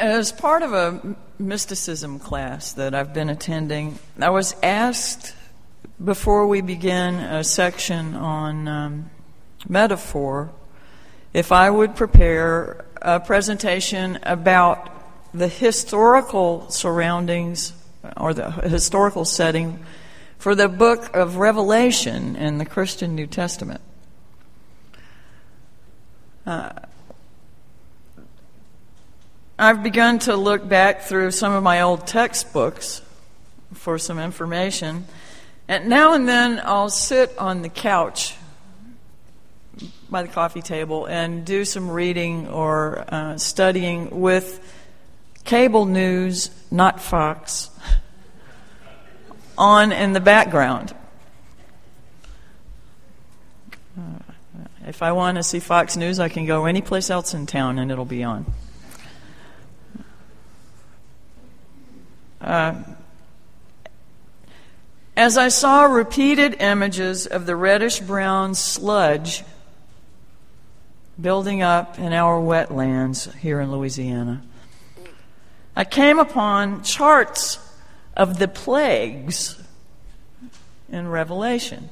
As part of a mysticism class that I've been attending, I was asked before we began a section on um, metaphor if I would prepare a presentation about the historical surroundings or the historical setting for the book of Revelation in the Christian New Testament. Uh, I've begun to look back through some of my old textbooks for some information, and now and then I'll sit on the couch by the coffee table and do some reading or uh, studying with cable news, not Fox, on in the background. Uh, if I want to see Fox News, I can go anyplace else in town and it'll be on. Uh, as I saw repeated images of the reddish brown sludge building up in our wetlands here in Louisiana, I came upon charts of the plagues in Revelation.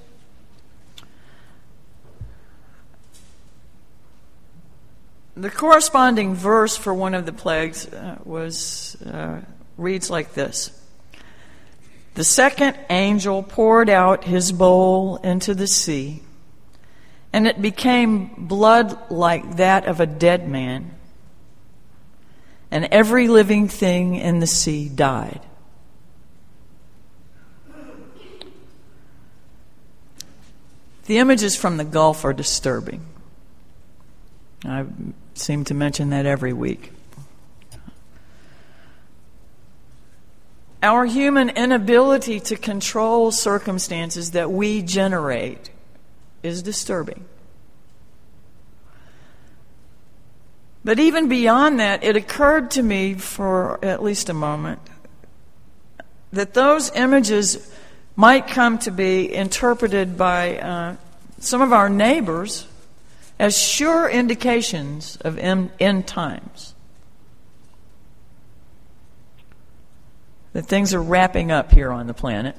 The corresponding verse for one of the plagues uh, was uh, reads like this The second angel poured out his bowl into the sea, and it became blood like that of a dead man, and every living thing in the sea died. The images from the Gulf are disturbing. I seem to mention that every week. Our human inability to control circumstances that we generate is disturbing. But even beyond that, it occurred to me for at least a moment that those images might come to be interpreted by uh, some of our neighbors as sure indications of end times. That things are wrapping up here on the planet.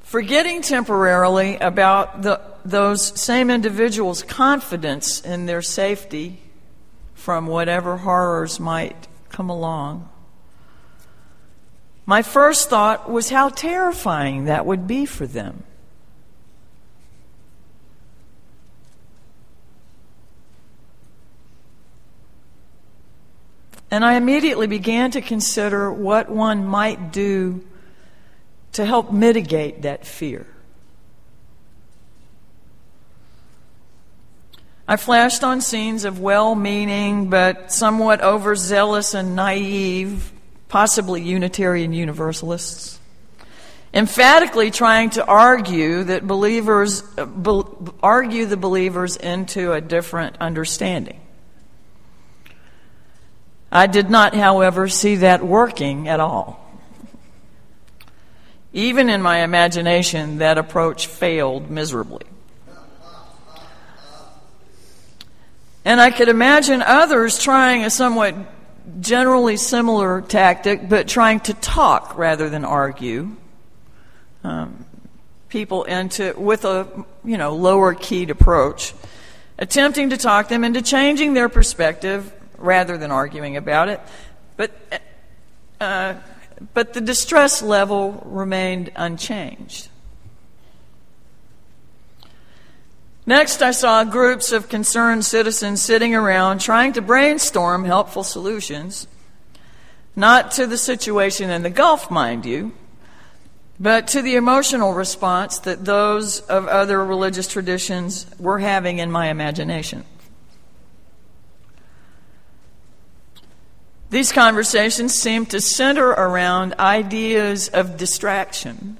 Forgetting temporarily about the, those same individuals' confidence in their safety from whatever horrors might come along. My first thought was how terrifying that would be for them. And I immediately began to consider what one might do to help mitigate that fear. I flashed on scenes of well meaning but somewhat overzealous and naive, possibly Unitarian Universalists, emphatically trying to argue that believers, uh, argue the believers into a different understanding. I did not, however, see that working at all. Even in my imagination, that approach failed miserably. And I could imagine others trying a somewhat generally similar tactic, but trying to talk rather than argue um, people into with a you know lower keyed approach, attempting to talk them into changing their perspective rather than arguing about it. But, uh, but the distress level remained unchanged. Next, I saw groups of concerned citizens sitting around trying to brainstorm helpful solutions, not to the situation in the Gulf, mind you, but to the emotional response that those of other religious traditions were having in my imagination. These conversations seem to center around ideas of distraction,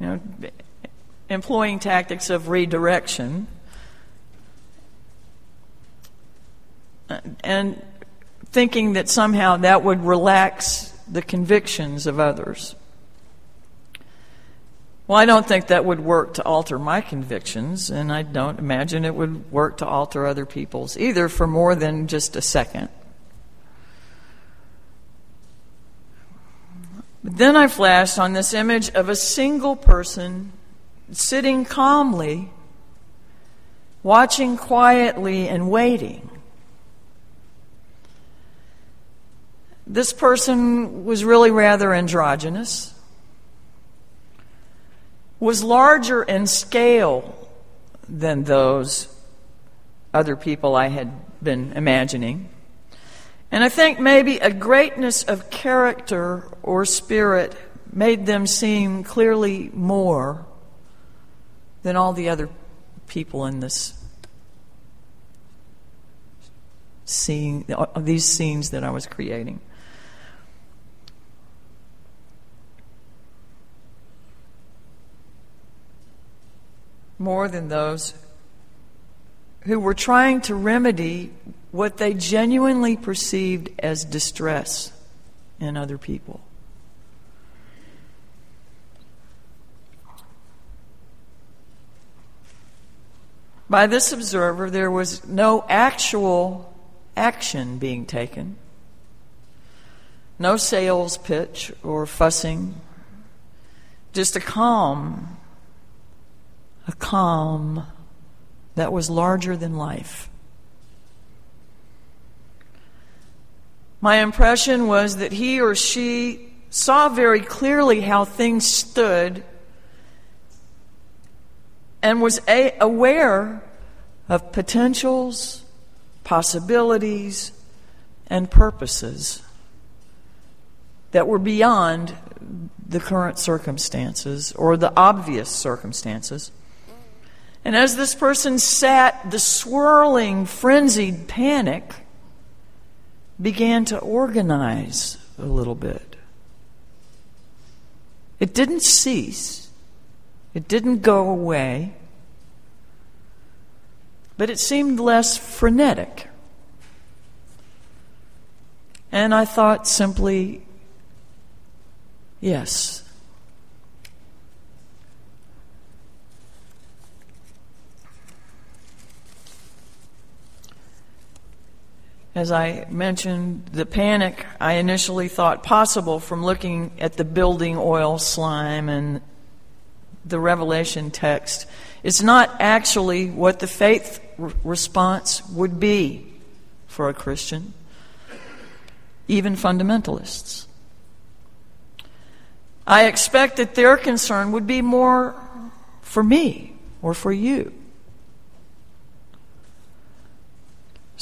you know, employing tactics of redirection, and thinking that somehow that would relax the convictions of others. Well, I don't think that would work to alter my convictions, and I don't imagine it would work to alter other people's either for more than just a second. But then I flashed on this image of a single person sitting calmly, watching quietly, and waiting. This person was really rather androgynous, was larger in scale than those other people I had been imagining. And I think maybe a greatness of character or spirit made them seem clearly more than all the other people in this scene, these scenes that I was creating. More than those who were trying to remedy what they genuinely perceived as distress in other people. By this observer, there was no actual action being taken, no sales pitch or fussing, just a calm, a calm that was larger than life. My impression was that he or she saw very clearly how things stood and was a- aware of potentials, possibilities, and purposes that were beyond the current circumstances or the obvious circumstances. And as this person sat, the swirling, frenzied panic began to organize a little bit. It didn't cease, it didn't go away, but it seemed less frenetic. And I thought simply, yes, As I mentioned, the panic I initially thought possible from looking at the building oil slime and the Revelation text is not actually what the faith response would be for a Christian, even fundamentalists. I expect that their concern would be more for me or for you.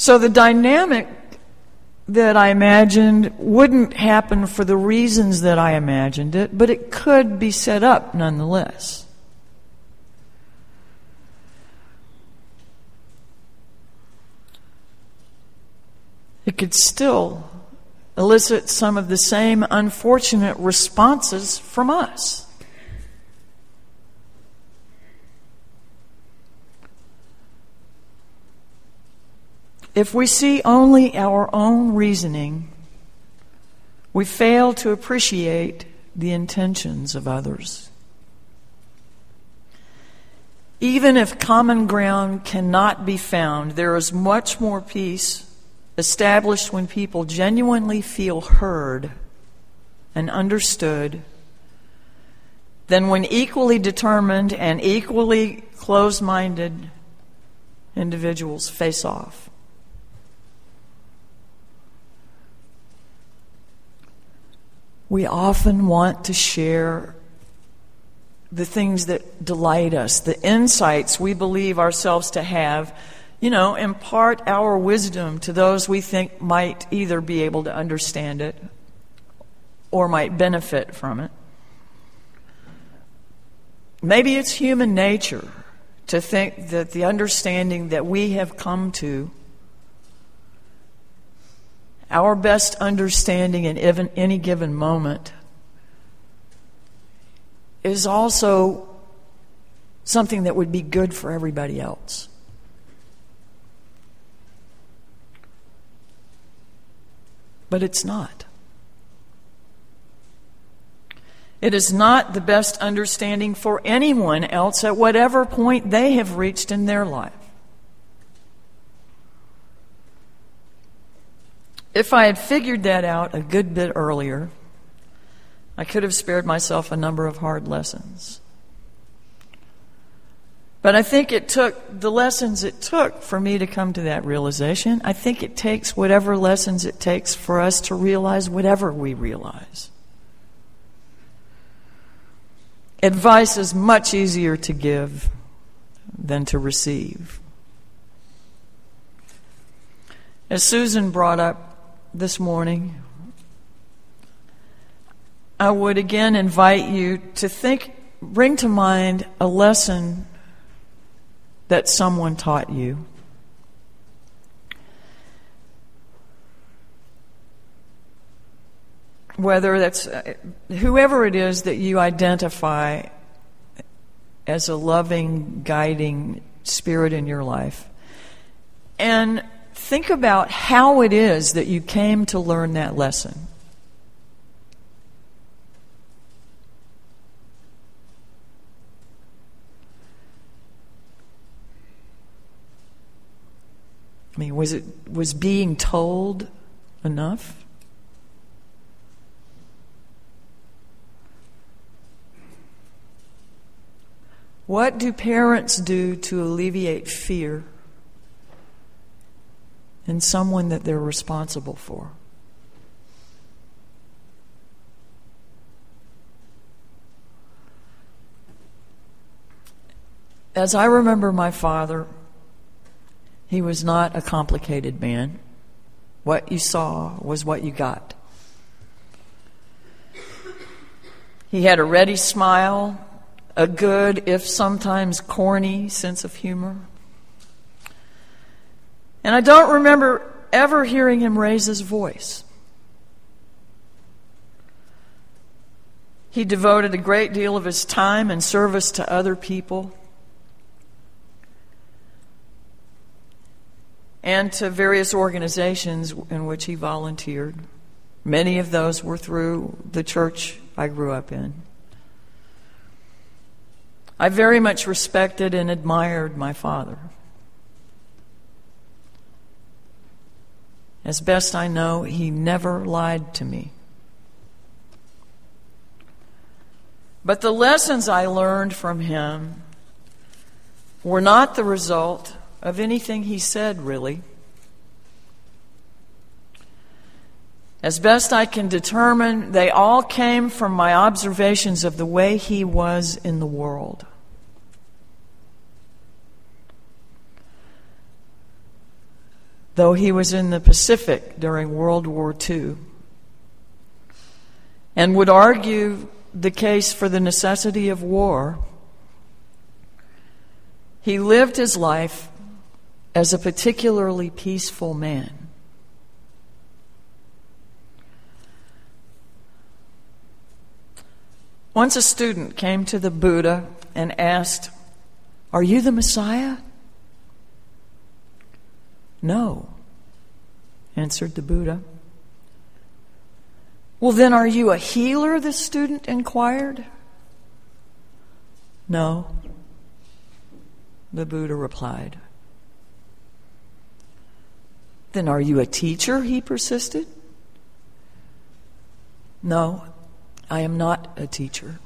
So the dynamic that I imagined wouldn't happen for the reasons that I imagined it, but it could be set up nonetheless. It could still elicit some of the same unfortunate responses from us. If we see only our own reasoning, we fail to appreciate the intentions of others. Even if common ground cannot be found, there is much more peace established when people genuinely feel heard and understood than when equally determined and equally closed minded individuals face off. We often want to share the things that delight us, the insights we believe ourselves to have, you know, impart our wisdom to those we think might either be able to understand it or might benefit from it. Maybe it's human nature to think that the understanding that we have come to our best understanding in any given moment is also something that would be good for everybody else. But it's not. It is not the best understanding for anyone else at whatever point they have reached in their life. If I had figured that out a good bit earlier, I could have spared myself a number of hard lessons. But I think it took the lessons it took for me to come to that realization. I think it takes whatever lessons it takes for us to realize whatever we realize. Advice is much easier to give than to receive. As Susan brought up this morning, I would again invite you to think, bring to mind a lesson that someone taught you. Whether that's uh, whoever it is that you identify as a loving, guiding spirit in your life. And think about how it is that you came to learn that lesson. I mean, was it was being told enough? What do parents do to alleviate fear in someone that they're responsible for? As I remember my father, he was not a complicated man. What you saw was what you got. He had a ready smile, a good, if sometimes corny, sense of humor. And I don't remember ever hearing him raise his voice. He devoted a great deal of his time and service to other people. and to various organizations in which he volunteered. Many of those were through the church I grew up in. I very much respected and admired my father. As best I know, he never lied to me. But the lessons I learned from him were not the result of anything he said, really. As best I can determine, they all came from my observations of the way he was in the world. Though he was in the Pacific during World War II and would argue the case for the necessity of war, he lived his life as a particularly peaceful man. Once a student came to the Buddha and asked, Are you the Messiah? No, answered the Buddha. Well, then, are you a healer? the student inquired. No, the Buddha replied. Then are you a teacher? He persisted. No, I am not a teacher.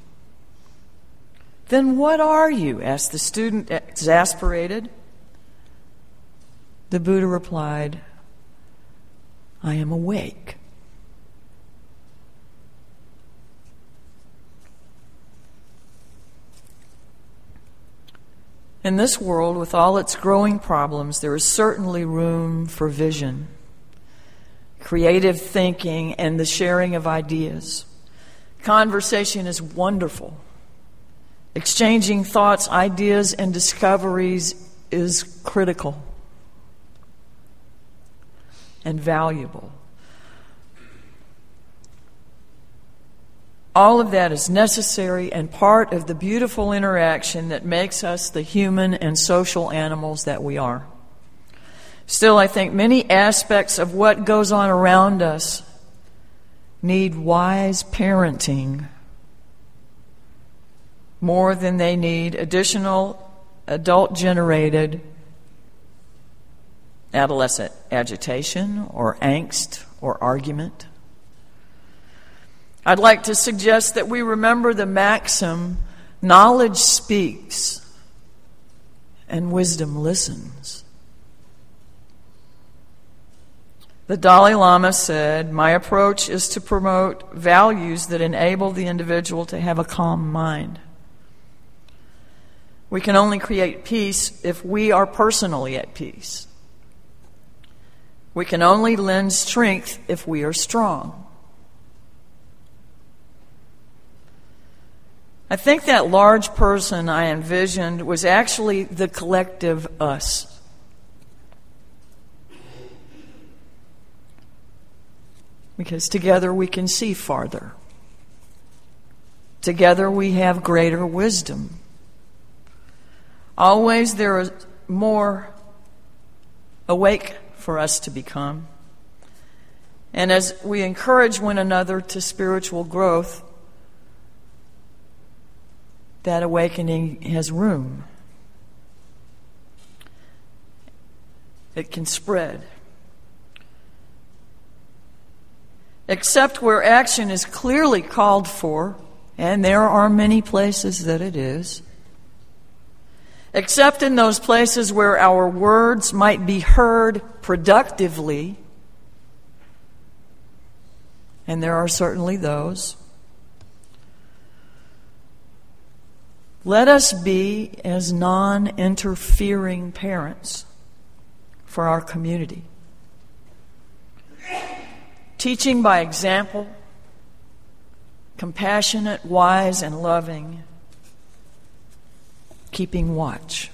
Then what are you? asked the student, exasperated. The Buddha replied, I am awake. In this world, with all its growing problems, there is certainly room for vision, creative thinking, and the sharing of ideas. Conversation is wonderful. Exchanging thoughts, ideas, and discoveries is critical and valuable. All of that is necessary and part of the beautiful interaction that makes us the human and social animals that we are. Still, I think many aspects of what goes on around us need wise parenting more than they need additional adult generated adolescent agitation or angst or argument. I'd like to suggest that we remember the maxim knowledge speaks and wisdom listens. The Dalai Lama said, My approach is to promote values that enable the individual to have a calm mind. We can only create peace if we are personally at peace. We can only lend strength if we are strong. I think that large person I envisioned was actually the collective us. Because together we can see farther. Together we have greater wisdom. Always there is more awake for us to become. And as we encourage one another to spiritual growth, that awakening has room. It can spread. Except where action is clearly called for, and there are many places that it is. Except in those places where our words might be heard productively, and there are certainly those. Let us be as non interfering parents for our community. Teaching by example, compassionate, wise, and loving, keeping watch.